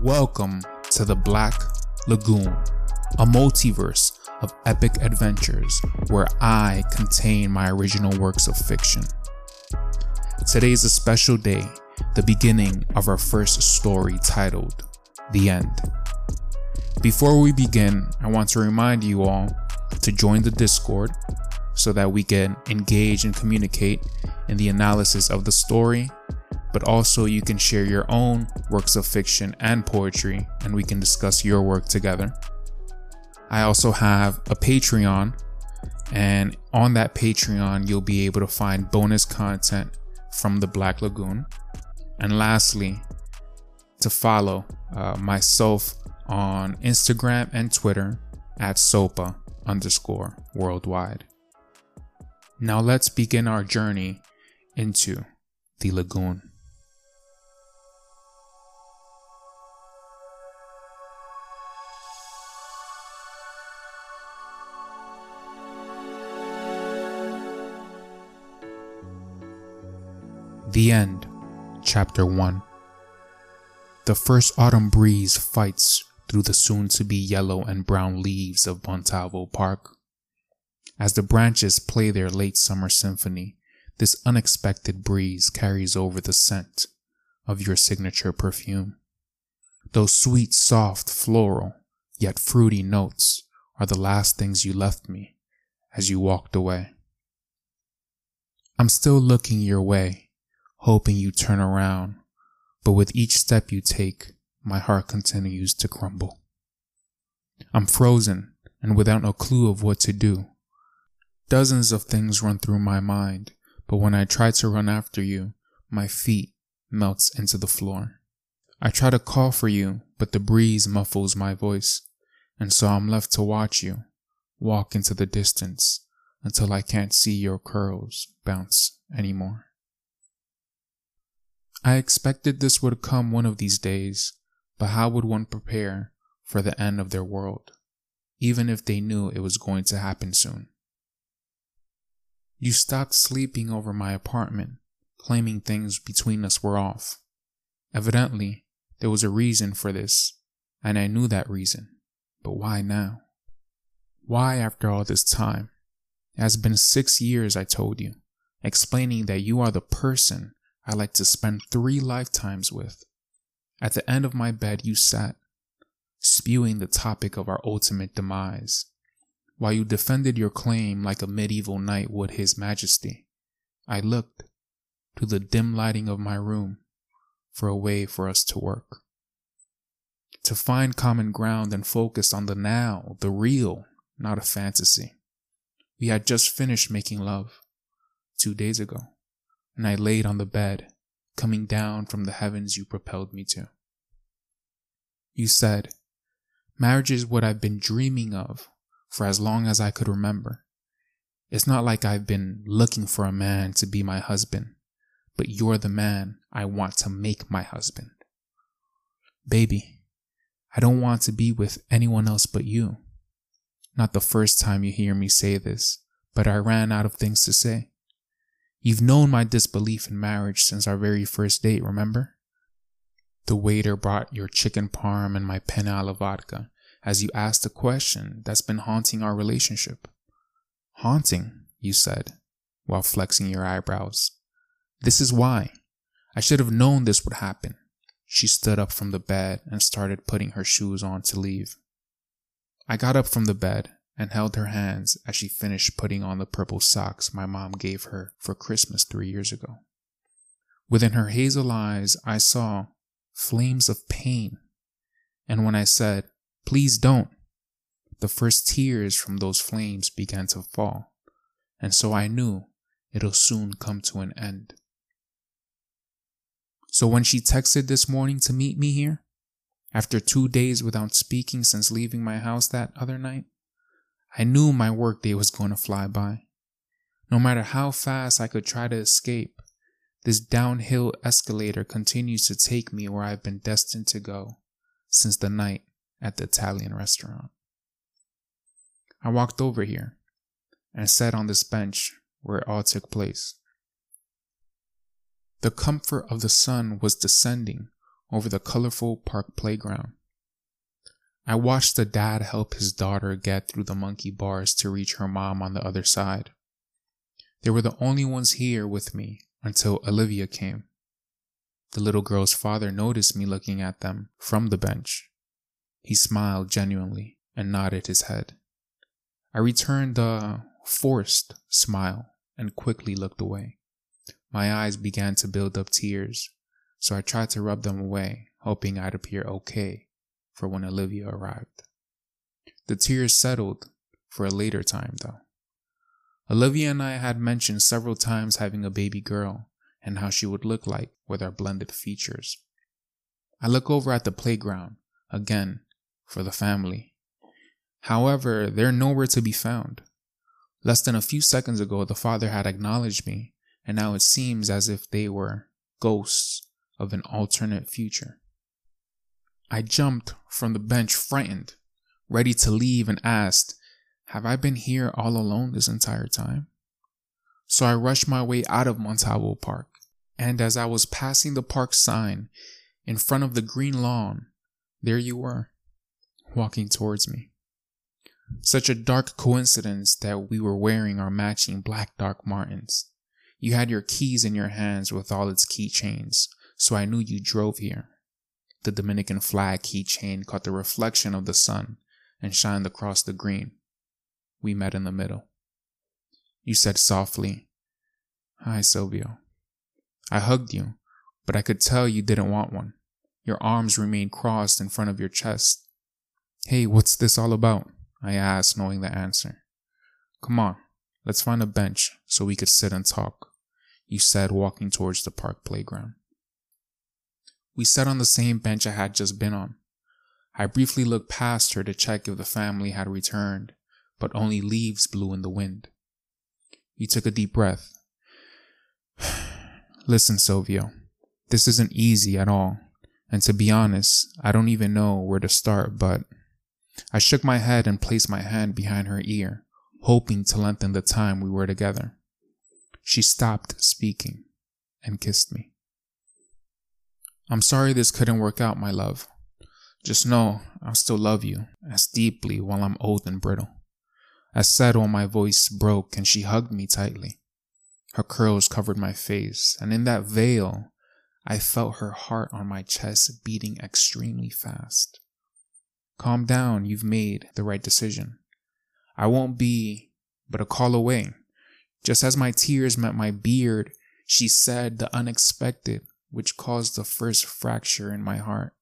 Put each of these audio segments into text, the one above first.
Welcome to the Black Lagoon, a multiverse of epic adventures where I contain my original works of fiction. Today is a special day, the beginning of our first story titled The End. Before we begin, I want to remind you all to join the Discord so that we can engage and communicate in the analysis of the story, but also you can share your own works of fiction and poetry and we can discuss your work together. I also have a Patreon, and on that Patreon, you'll be able to find bonus content from the Black Lagoon. And lastly, to follow uh, myself on Instagram and Twitter at SOPA underscore worldwide. Now let's begin our journey into the lagoon. The End, Chapter 1 The first autumn breeze fights through the soon to be yellow and brown leaves of Montalvo Park. As the branches play their late summer symphony, this unexpected breeze carries over the scent of your signature perfume. Those sweet, soft, floral, yet fruity notes are the last things you left me as you walked away. I'm still looking your way, hoping you turn around, but with each step you take, my heart continues to crumble. I'm frozen and without a clue of what to do. Dozens of things run through my mind, but when I try to run after you, my feet melts into the floor. I try to call for you, but the breeze muffles my voice, and so I'm left to watch you walk into the distance until I can't see your curls bounce anymore. I expected this would come one of these days, but how would one prepare for the end of their world, even if they knew it was going to happen soon? You stopped sleeping over my apartment, claiming things between us were off. Evidently, there was a reason for this, and I knew that reason. But why now? Why after all this time? It has been six years, I told you, explaining that you are the person I like to spend three lifetimes with. At the end of my bed, you sat, spewing the topic of our ultimate demise, while you defended your claim like a medieval knight would his majesty. I looked to the dim lighting of my room for a way for us to work. To find common ground and focus on the now, the real, not a fantasy. We had just finished making love two days ago, and I laid on the bed, coming down from the heavens you propelled me to. You said, Marriage is what I've been dreaming of for as long as I could remember. It's not like I've been looking for a man to be my husband, but you're the man I want to make my husband. Baby, I don't want to be with anyone else but you. Not the first time you hear me say this, but I ran out of things to say. You've known my disbelief in marriage since our very first date, remember? The waiter brought your chicken parm and my penne alla vodka as you asked a question that's been haunting our relationship. Haunting, you said, while flexing your eyebrows. This is why. I should have known this would happen. She stood up from the bed and started putting her shoes on to leave. I got up from the bed and held her hands as she finished putting on the purple socks my mom gave her for Christmas three years ago. Within her hazel eyes, I saw flames of pain. And when I said, Please don't, the first tears from those flames began to fall. And so I knew it'll soon come to an end. So when she texted this morning to meet me here, after two days without speaking since leaving my house that other night, I knew my workday was going to fly by. No matter how fast I could try to escape, this downhill escalator continues to take me where I've been destined to go since the night at the Italian restaurant. I walked over here and sat on this bench where it all took place. The comfort of the sun was descending over the colorful park playground. I watched the dad help his daughter get through the monkey bars to reach her mom on the other side. They were the only ones here with me until Olivia came. The little girl's father noticed me looking at them from the bench. He smiled genuinely and nodded his head. I returned a forced smile and quickly looked away. My eyes began to build up tears, so I tried to rub them away, hoping I'd appear okay for when Olivia arrived. The tears settled for a later time, though. Olivia and I had mentioned several times having a baby girl and how she would look like with our blended features. I look over at the playground, again, for the family. However, they're nowhere to be found. Less than a few seconds ago, the father had acknowledged me, and now it seems as if they were ghosts of an alternate future. I jumped from the bench frightened, ready to leave, and asked, Have I been here all alone this entire time? So I rushed my way out of Montalvo Park, and as I was passing the park sign in front of the green lawn, there you were, walking towards me. Such a dark coincidence that we were wearing our matching black Doc Martens. You had your keys in your hands with all its keychains, so I knew you drove here. The Dominican flag keychain caught the reflection of the sun and shined across the green. We met in the middle. You said softly, Hi, Silvio. I hugged you, but I could tell you didn't want one. Your arms remained crossed in front of your chest. Hey, what's this all about? I asked, knowing the answer. Come on, let's find a bench so we could sit and talk, you said, walking towards the park playground. We sat on the same bench I had just been on. I briefly looked past her to check if the family had returned, but only leaves blew in the wind. You took a deep breath. Listen, Silvio, this isn't easy at all, and to be honest, I don't even know where to start, but I shook my head and placed my hand behind her ear, hoping to lengthen the time we were together. She stopped speaking and kissed me. I'm sorry this couldn't work out, my love. Just know I'll still love you as deeply while I'm old and brittle. I said while my voice broke and she hugged me tightly. Her curls covered my face, and in that veil, I felt her heart on my chest beating extremely fast. Calm down, you've made the right decision. I won't be but a call away. Just as my tears met my beard, she said the unexpected, which caused the first fracture in my heart.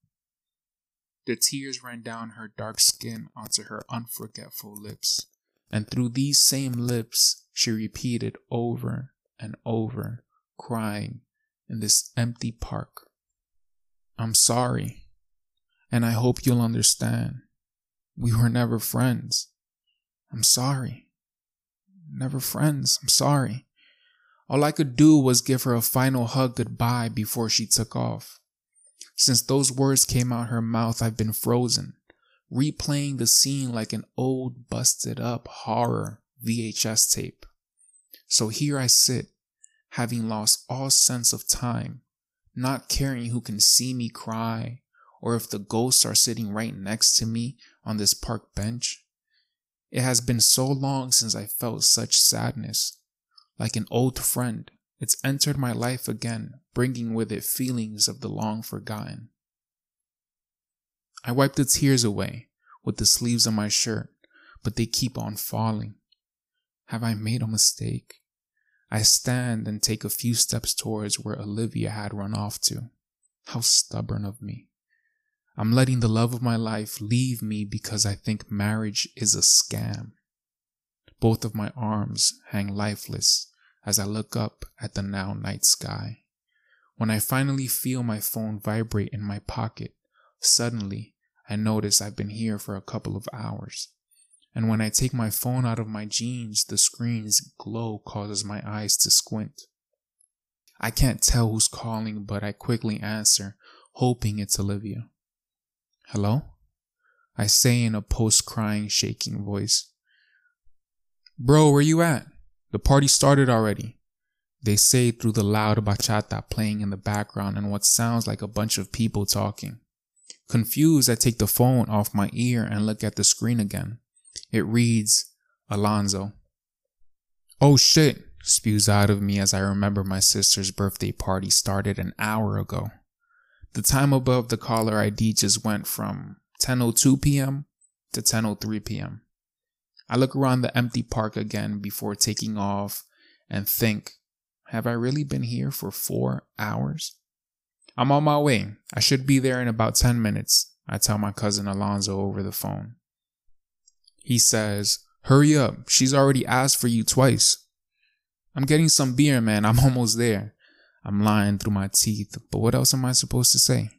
The tears ran down her dark skin onto her unforgetful lips, and through these same lips she repeated over and over, crying in this empty park. I'm sorry and I hope you'll understand. We were never friends. I'm sorry. Never friends. I'm sorry. All I could do was give her a final hug goodbye before she took off. Since those words came out her mouth, I've been frozen, replaying the scene like an old busted up horror VHS tape. So here I sit, having lost all sense of time, not caring who can see me cry or if the ghosts are sitting right next to me on this park bench. It has been so long since I felt such sadness. Like an old friend, it's entered my life again, bringing with it feelings of the long forgotten. I wipe the tears away with the sleeves of my shirt, but they keep on falling. Have I made a mistake? I stand and take a few steps towards where Olivia had run off to. How stubborn of me. I'm letting the love of my life leave me because I think marriage is a scam. Both of my arms hang lifeless as I look up at the now night sky. When I finally feel my phone vibrate in my pocket, suddenly I notice I've been here for a couple of hours. And when I take my phone out of my jeans, the screen's glow causes my eyes to squint. I can't tell who's calling, but I quickly answer, hoping it's Olivia. Hello? I say in a post crying, shaking voice. Bro, where you at? The party started already. They say through the loud bachata playing in the background and what sounds like a bunch of people talking. Confused, I take the phone off my ear and look at the screen again. It reads, Alonzo. Oh shit, spews out of me as I remember my sister's birthday party started an hour ago. The time above the caller ID just went from 10:02 p.m. to 10:03 p.m. I look around the empty park again before taking off and think, have I really been here for 4 hours? I'm on my way. I should be there in about 10 minutes. I tell my cousin Alonzo over the phone. He says, Hurry up. She's already asked for you twice. I'm getting some beer, man. I'm almost there. I'm lying through my teeth, but what else am I supposed to say?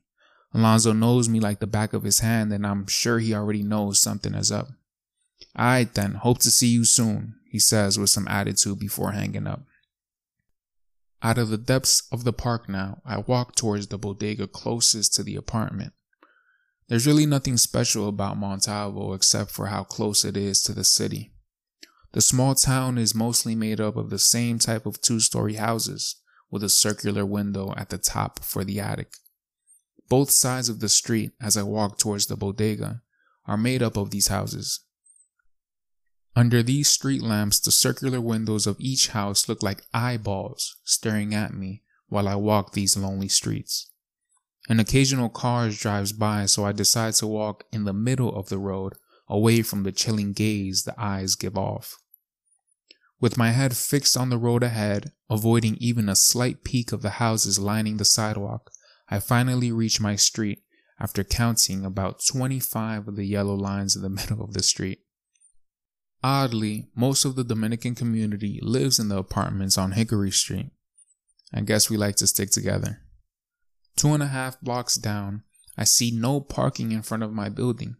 Alonzo knows me like the back of his hand, and I'm sure he already knows something is up. Alright then, hope to see you soon, he says with some attitude before hanging up. Out of the depths of the park now, I walk towards the bodega closest to the apartment. There's really nothing special about Montalvo except for how close it is to the city. The small town is mostly made up of the same type of two story houses with a circular window at the top for the attic. Both sides of the street as I walk towards the bodega are made up of these houses. Under these street lamps, the circular windows of each house look like eyeballs staring at me while I walk these lonely streets. An occasional car drives by, so I decide to walk in the middle of the road, away from the chilling gaze the eyes give off. With my head fixed on the road ahead, avoiding even a slight peek of the houses lining the sidewalk, I finally reach my street after counting about 25 of the yellow lines in the middle of the street. Oddly, most of the Dominican community lives in the apartments on Hickory Street. I guess we like to stick together. Two and a half blocks down, I see no parking in front of my building.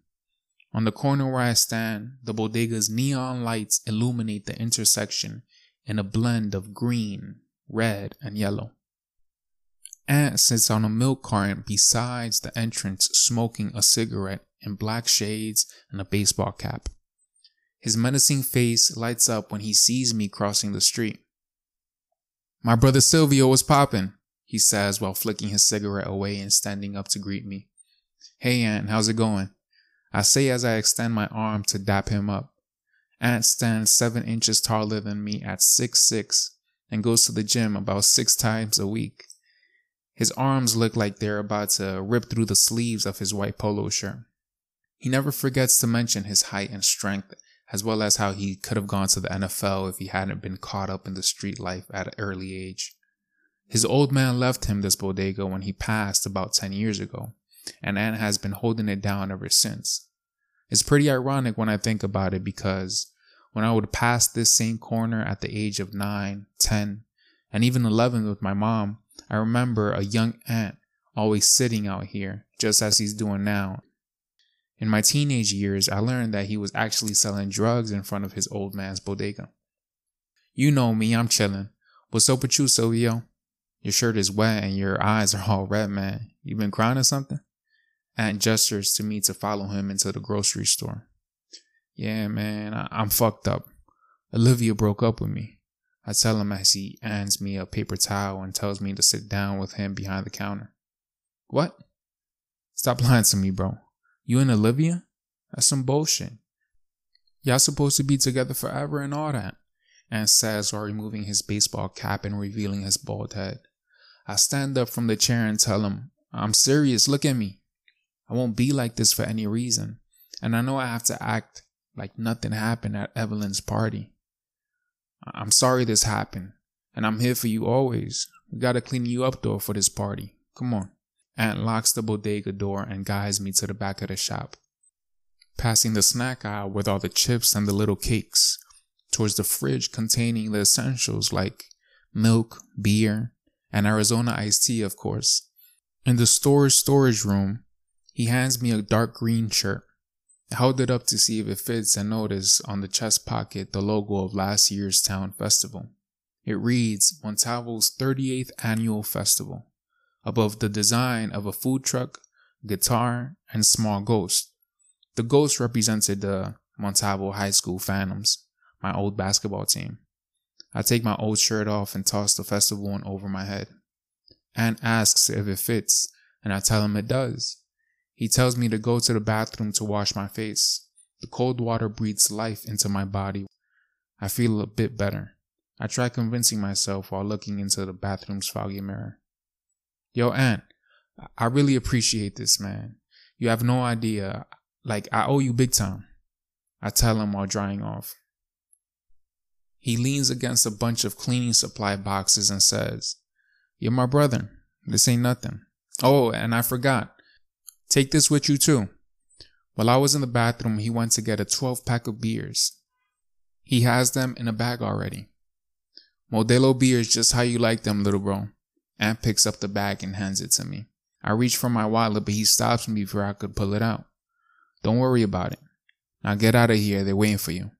On the corner where I stand, the bodega's neon lights illuminate the intersection in a blend of green, red, and yellow. Ant sits on a milk carton besides the entrance smoking a cigarette in black shades and a baseball cap. His menacing face lights up when he sees me crossing the street. My brother Silvio was popping, he says while flicking his cigarette away and standing up to greet me. Hey, Ant, how's it going? I say as I extend my arm to dap him up. Ant stands seven inches taller than me at six six and goes to the gym about six times a week. His arms look like they're about to rip through the sleeves of his white polo shirt. He never forgets to mention his height and strength as well as how he could have gone to the NFL if he hadn't been caught up in the street life at an early age. His old man left him this bodega when he passed about 10 years ago, and Ant has been holding it down ever since. It's pretty ironic when I think about it because when I would pass this same corner at the age of 9, 10, and even 11 with my mom, I remember a young Ant always sitting out here, just as he's doing now, in my teenage years, I learned that he was actually selling drugs in front of his old man's bodega. You know me, I'm chilling. What's up with you, Silvio? Your shirt is wet and your eyes are all red, man. You been crying or something? Ant gestures to me to follow him into the grocery store. Yeah, man, I- I'm fucked up. Olivia broke up with me. I tell him as he hands me a paper towel and tells me to sit down with him behind the counter. What? Stop lying to me, bro. You and Olivia? That's some bullshit. Y'all supposed to be together forever and all that. Says while removing his baseball cap and revealing his bald head. I stand up from the chair and tell him, I'm serious, look at me. I won't be like this for any reason. And I know I have to act like nothing happened at Evelyn's party. I'm sorry this happened, and I'm here for you always. We gotta clean you up though for this party. Come on. Ant locks the bodega door and guides me to the back of the shop. Passing the snack aisle with all the chips and the little cakes, towards the fridge containing the essentials like milk, beer, and Arizona iced tea, of course. In the store's storage room, he hands me a dark green shirt. I held it up to see if it fits and notice on the chest pocket the logo of last year's town festival. It reads Montalvo's 38th annual festival above the design of a food truck, guitar, and small ghost. The ghost represented the Montalvo High School Phantoms, my old basketball team. I take my old shirt off and toss the festival one over my head. Ant asks if it fits, and I tell him it does. He tells me to go to the bathroom to wash my face. The cold water breathes life into my body. I feel a bit better. I try convincing myself while looking into the bathroom's foggy mirror. Yo, Ant, I really appreciate this, man. You have no idea. Like, I owe you big time. I tell him while drying off. He leans against a bunch of cleaning supply boxes and says, You're my brother. This ain't nothing. Oh, and I forgot. Take this with you too. While I was in the bathroom, he went to get a 12 pack of beers. He has them in a bag already. Modelo beers just how you like them, little bro. Ant picks up the bag and hands it to me. I reach for my wallet, but he stops me before I could pull it out. Don't worry about it. Now get out of here, they're waiting for you,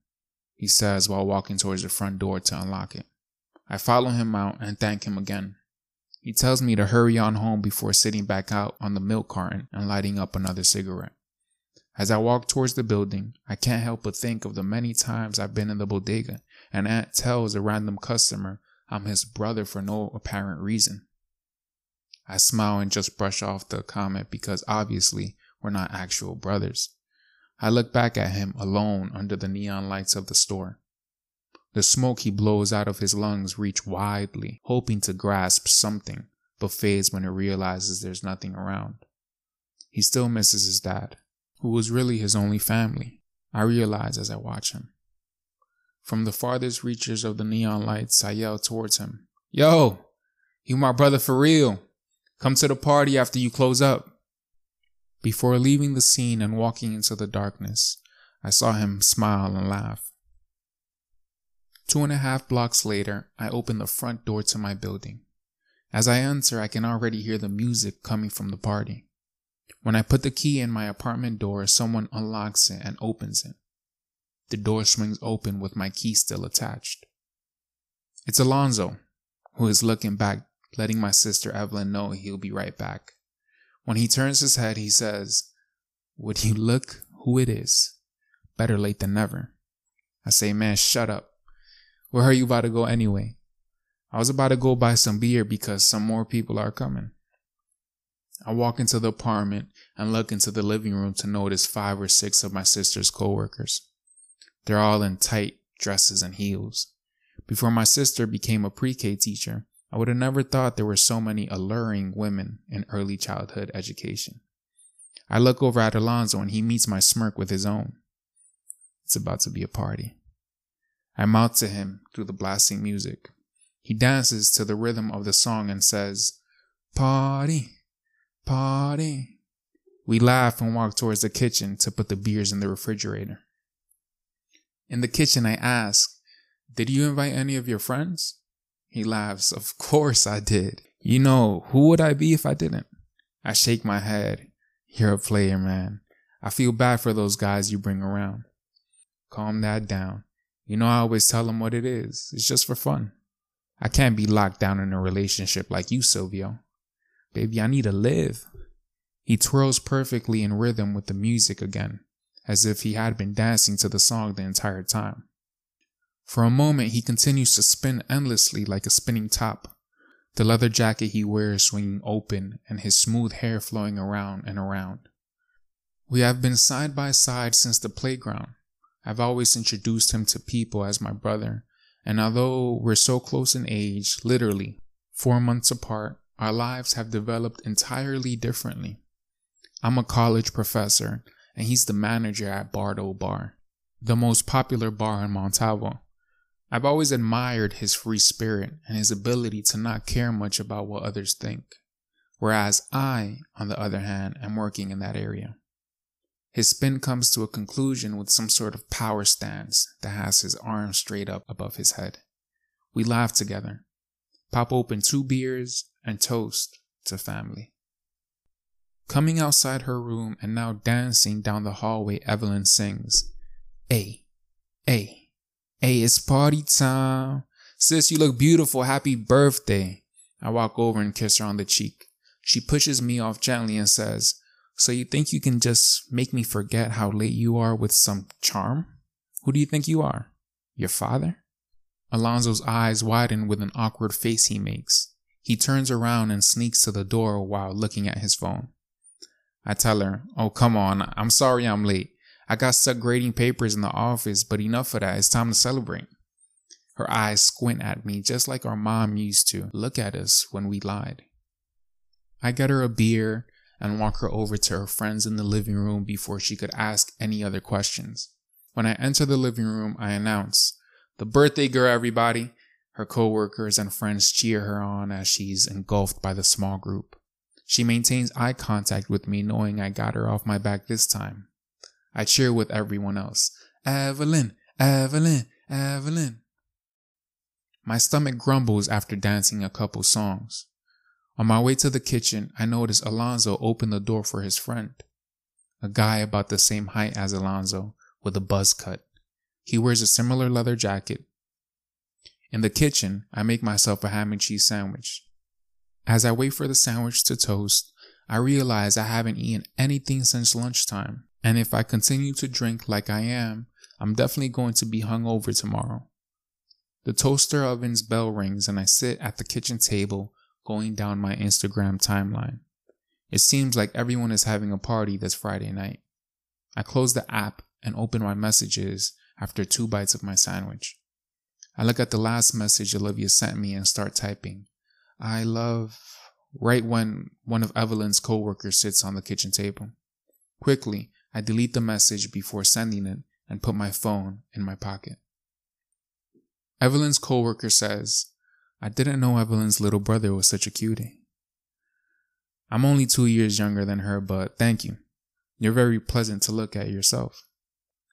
he says while walking towards the front door to unlock it. I follow him out and thank him again. He tells me to hurry on home before sitting back out on the milk carton and lighting up another cigarette. As I walk towards the building, I can't help but think of the many times I've been in the bodega and Ant tells a random customer I'm his brother for no apparent reason. I smile and just brush off the comment because obviously we're not actual brothers. I look back at him alone under the neon lights of the store. The smoke he blows out of his lungs reach widely, hoping to grasp something, but fades when he realizes there's nothing around. He still misses his dad, who was really his only family. I realize as I watch him. From the farthest reaches of the neon lights, I yell towards him, Yo, you my brother for real. Come to the party after you close up. Before leaving the scene and walking into the darkness, I saw him smile and laugh. Two and a half blocks later, I open the front door to my building. As I enter, I can already hear the music coming from the party. When I put the key in my apartment door, someone unlocks it and opens it. The door swings open with my key still attached. It's Alonzo, who is looking back letting my sister Evelyn know he'll be right back. When he turns his head, he says, Would you look who it is? Better late than never. I say, Man, shut up. Where are you about to go anyway? I was about to go buy some beer because some more people are coming. I walk into the apartment and look into the living room to notice five or six of my sister's coworkers. They're all in tight dresses and heels. Before my sister became a pre-K teacher, I would have never thought there were so many alluring women in early childhood education. I look over at Alonzo and he meets my smirk with his own. It's about to be a party. I mouth to him through the blasting music. He dances to the rhythm of the song and says, Party, party. We laugh and walk towards the kitchen to put the beers in the refrigerator. In the kitchen, I ask, Did you invite any of your friends? He laughs. Of course I did. You know, who would I be if I didn't? I shake my head. You're a player, man. I feel bad for those guys you bring around. Calm that down. You know, I always tell them what it is. It's just for fun. I can't be locked down in a relationship like you, Silvio. Baby, I need to live. He twirls perfectly in rhythm with the music again, as if he had been dancing to the song the entire time. For a moment, he continues to spin endlessly like a spinning top, the leather jacket he wears swinging open and his smooth hair flowing around and around. We have been side by side since the playground. I've always introduced him to people as my brother, and although we're so close in age, literally four months apart, our lives have developed entirely differently. I'm a college professor, and he's the manager at Bardo Bar, the most popular bar in Montalvo. I've always admired his free spirit and his ability to not care much about what others think, whereas I, on the other hand, am working in that area. His spin comes to a conclusion with some sort of power stance that has his arms straight up above his head. We laugh together, pop open two beers, and toast to family. Coming outside her room and now dancing down the hallway, Evelyn sings, A, A. Hey, it's party time. Sis, you look beautiful. Happy birthday. I walk over and kiss her on the cheek. She pushes me off gently and says, So you think you can just make me forget how late you are with some charm? Who do you think you are? Your father? Alonzo's eyes widen with an awkward face he makes. He turns around and sneaks to the door while looking at his phone. I tell her, Oh, come on, I'm sorry I'm late. I got stuck grading papers in the office, but enough of that. It's time to celebrate. Her eyes squint at me just like our mom used to look at us when we lied. I get her a beer and walk her over to her friends in the living room before she could ask any other questions. When I enter the living room, I announce, The birthday girl, everybody! Her coworkers and friends cheer her on as she's engulfed by the small group. She maintains eye contact with me, knowing I got her off my back this time. I cheer with everyone else. Evelyn, Evelyn, Evelyn. My stomach grumbles after dancing a couple songs. On my way to the kitchen, I notice Alonzo open the door for his friend. A guy about the same height as Alonzo, with a buzz cut. He wears a similar leather jacket. In the kitchen, I make myself a ham and cheese sandwich. As I wait for the sandwich to toast, I realize I haven't eaten anything since lunchtime, and if I continue to drink like I am, I'm definitely going to be hungover tomorrow. The toaster oven's bell rings and I sit at the kitchen table going down my Instagram timeline. It seems like everyone is having a party this Friday night. I close the app and open my messages after two bites of my sandwich. I look at the last message Olivia sent me and start typing. I love right when one of Evelyn's coworkers sits on the kitchen table. Quickly, I delete the message before sending it and put my phone in my pocket. Evelyn's coworker says, I didn't know Evelyn's little brother was such a cutie. I'm only two years younger than her, but thank you. You're very pleasant to look at yourself.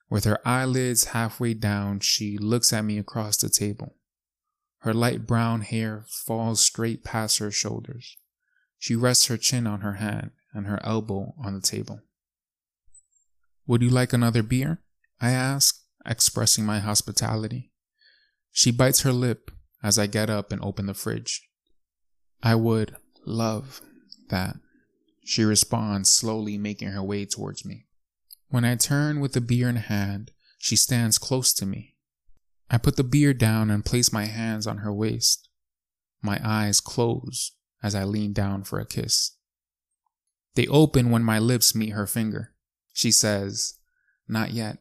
With her eyelids halfway down, she looks at me across the table. Her light brown hair falls straight past her shoulders. She rests her chin on her hand and her elbow on the table. Would you like another beer? I ask, expressing my hospitality. She bites her lip as I get up and open the fridge. I would love that. She responds, slowly making her way towards me. When I turn with the beer in hand, she stands close to me. I put the beer down and place my hands on her waist. My eyes close as I lean down for a kiss. They open when my lips meet her finger. She says, Not yet.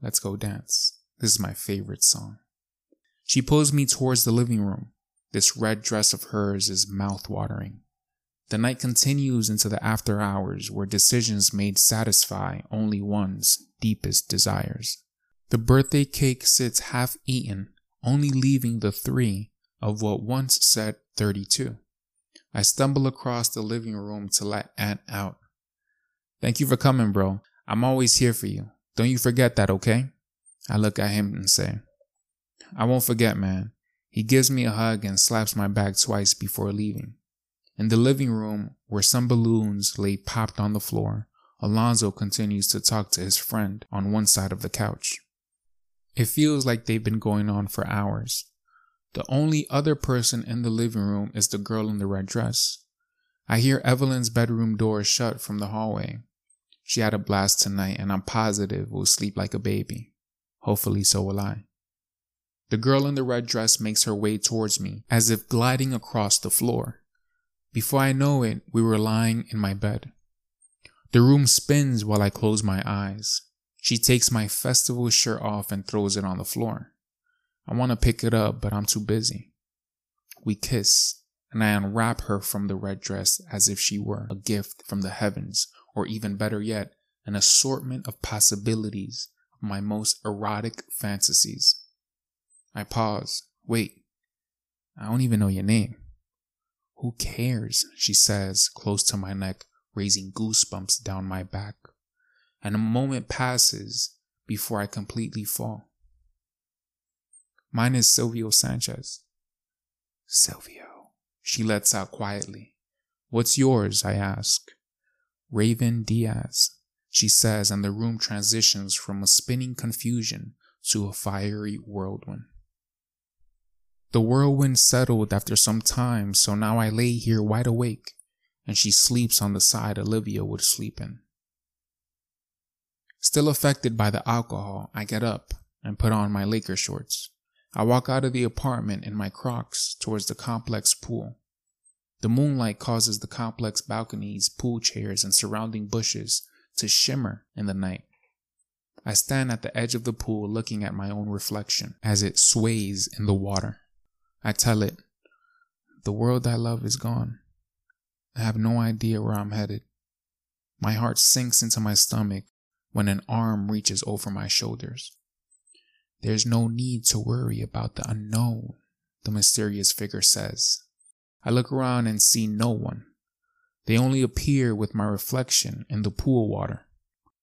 Let's go dance. This is my favorite song. She pulls me towards the living room. This red dress of hers is mouth-watering. The night continues into the after hours where decisions made satisfy only one's deepest desires. The birthday cake sits half eaten, only leaving the three of what once said 32. I stumble across the living room to let Ant out. Thank you for coming, bro. I'm always here for you. Don't you forget that, okay? I look at him and say, I won't forget, man. He gives me a hug and slaps my back twice before leaving. In the living room, where some balloons lay popped on the floor, Alonzo continues to talk to his friend on one side of the couch. It feels like they've been going on for hours. The only other person in the living room is the girl in the red dress. I hear Evelyn's bedroom door shut from the hallway. She had a blast tonight, and I'm positive will sleep like a baby. Hopefully, so will I. The girl in the red dress makes her way towards me, as if gliding across the floor. Before I know it, we were lying in my bed. The room spins while I close my eyes. She takes my festival shirt off and throws it on the floor. I want to pick it up, but I'm too busy. We kiss, and I unwrap her from the red dress as if she were a gift from the heavens, or even better yet, an assortment of possibilities of my most erotic fantasies. I pause. Wait. I don't even know your name. Who cares? She says, close to my neck, raising goosebumps down my back. And a moment passes before I completely fall. Mine is Silvio Sanchez. Silvio, she lets out quietly. What's yours? I ask. Raven Diaz, she says, and the room transitions from a spinning confusion to a fiery whirlwind. The whirlwind settled after some time, so now I lay here wide awake, and she sleeps on the side Olivia would sleep in. Still affected by the alcohol, I get up and put on my Laker shorts. I walk out of the apartment in my crocs towards the complex pool. The moonlight causes the complex balconies, pool chairs, and surrounding bushes to shimmer in the night. I stand at the edge of the pool looking at my own reflection as it sways in the water. I tell it, The world I love is gone. I have no idea where I'm headed. My heart sinks into my stomach when an arm reaches over my shoulders. There's no need to worry about the unknown, the mysterious figure says. I look around and see no one. They only appear with my reflection in the pool water.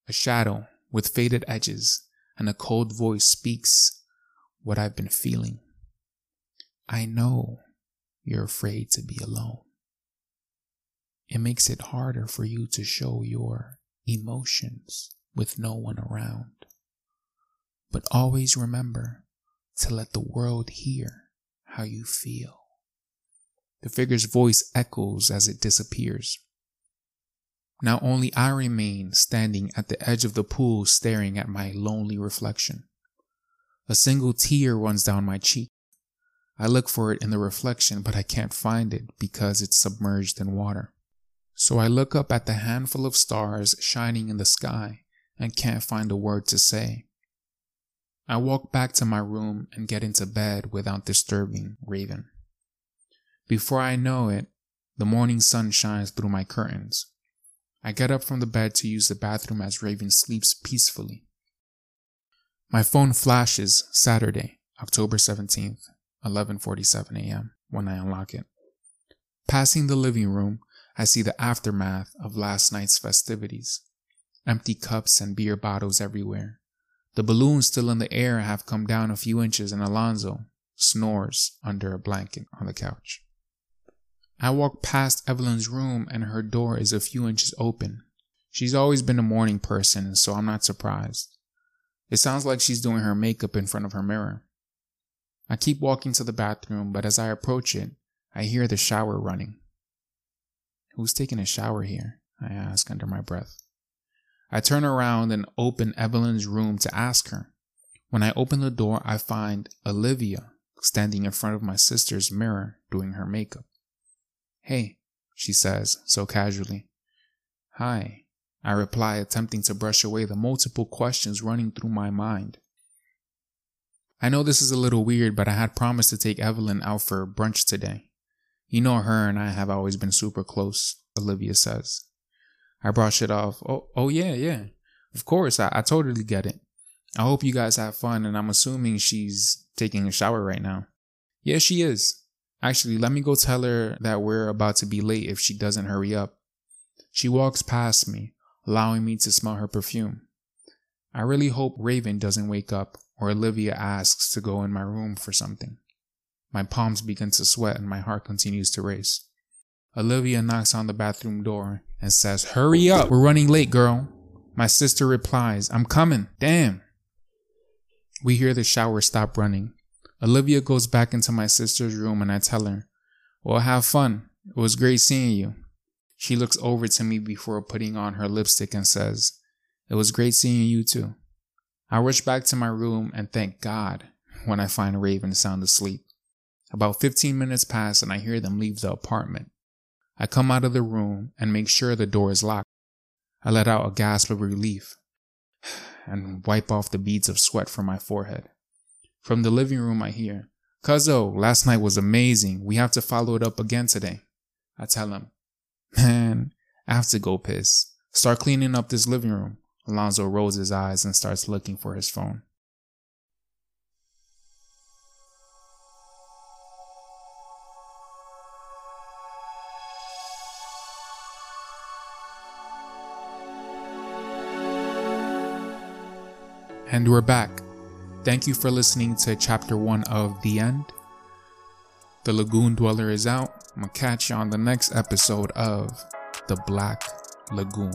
A shadow with faded edges and a cold voice speaks what I've been feeling. I know you're afraid to be alone. It makes it harder for you to show your emotions with no one around. But always remember to let the world hear how you feel. The figure's voice echoes as it disappears. Now only I remain standing at the edge of the pool staring at my lonely reflection. A single tear runs down my cheek. I look for it in the reflection, but I can't find it because it's submerged in water. So I look up at the handful of stars shining in the sky and can't find a word to say. I walk back to my room and get into bed without disturbing Raven. Before I know it, the morning sun shines through my curtains. I get up from the bed to use the bathroom as Raven sleeps peacefully. My phone flashes Saturday, October 17th, 11:47 a.m. when I unlock it. Passing the living room, I see the aftermath of last night's festivities. Empty cups and beer bottles everywhere. The balloons still in the air have come down a few inches and Alonzo snores under a blanket on the couch. I walk past Evelyn's room and her door is a few inches open. She's always been a morning person, so I'm not surprised. It sounds like she's doing her makeup in front of her mirror. I keep walking to the bathroom, but as I approach it, I hear the shower running. Who's taking a shower here? I ask under my breath. I turn around and open Evelyn's room to ask her. When I open the door, I find Olivia standing in front of my sister's mirror doing her makeup. Hey, she says, so casually. Hi, I reply, attempting to brush away the multiple questions running through my mind. I know this is a little weird, but I had promised to take Evelyn out for brunch today. You know her and I have always been super close, Olivia says. I brush it off. Oh, oh yeah, yeah. Of course, I, I totally get it. I hope you guys have fun, and I'm assuming she's taking a shower right now. Yeah, she is. Actually, let me go tell her that we're about to be late if she doesn't hurry up. She walks past me, allowing me to smell her perfume. I really hope Raven doesn't wake up or Olivia asks to go in my room for something. My palms begin to sweat and my heart continues to race. Olivia knocks on the bathroom door and says, Hurry up, we're running late, girl. My sister replies, I'm coming, damn. We hear the shower stop running. Olivia goes back into my sister's room and I tell her, Well, have fun. It was great seeing you. She looks over to me before putting on her lipstick and says, It was great seeing you too. I rush back to my room and thank God when I find Raven sound asleep. About 15 minutes pass and I hear them leave the apartment. I come out of the room and make sure the door is locked. I let out a gasp of relief and wipe off the beads of sweat from my forehead. From the living room, I hear, Cuzzo, oh, last night was amazing. We have to follow it up again today. I tell him, Man, I have to go piss. Start cleaning up this living room. Alonzo rolls his eyes and starts looking for his phone. And we're back. Thank you for listening to chapter one of The End. The Lagoon Dweller is out. I'm gonna catch you on the next episode of The Black Lagoon.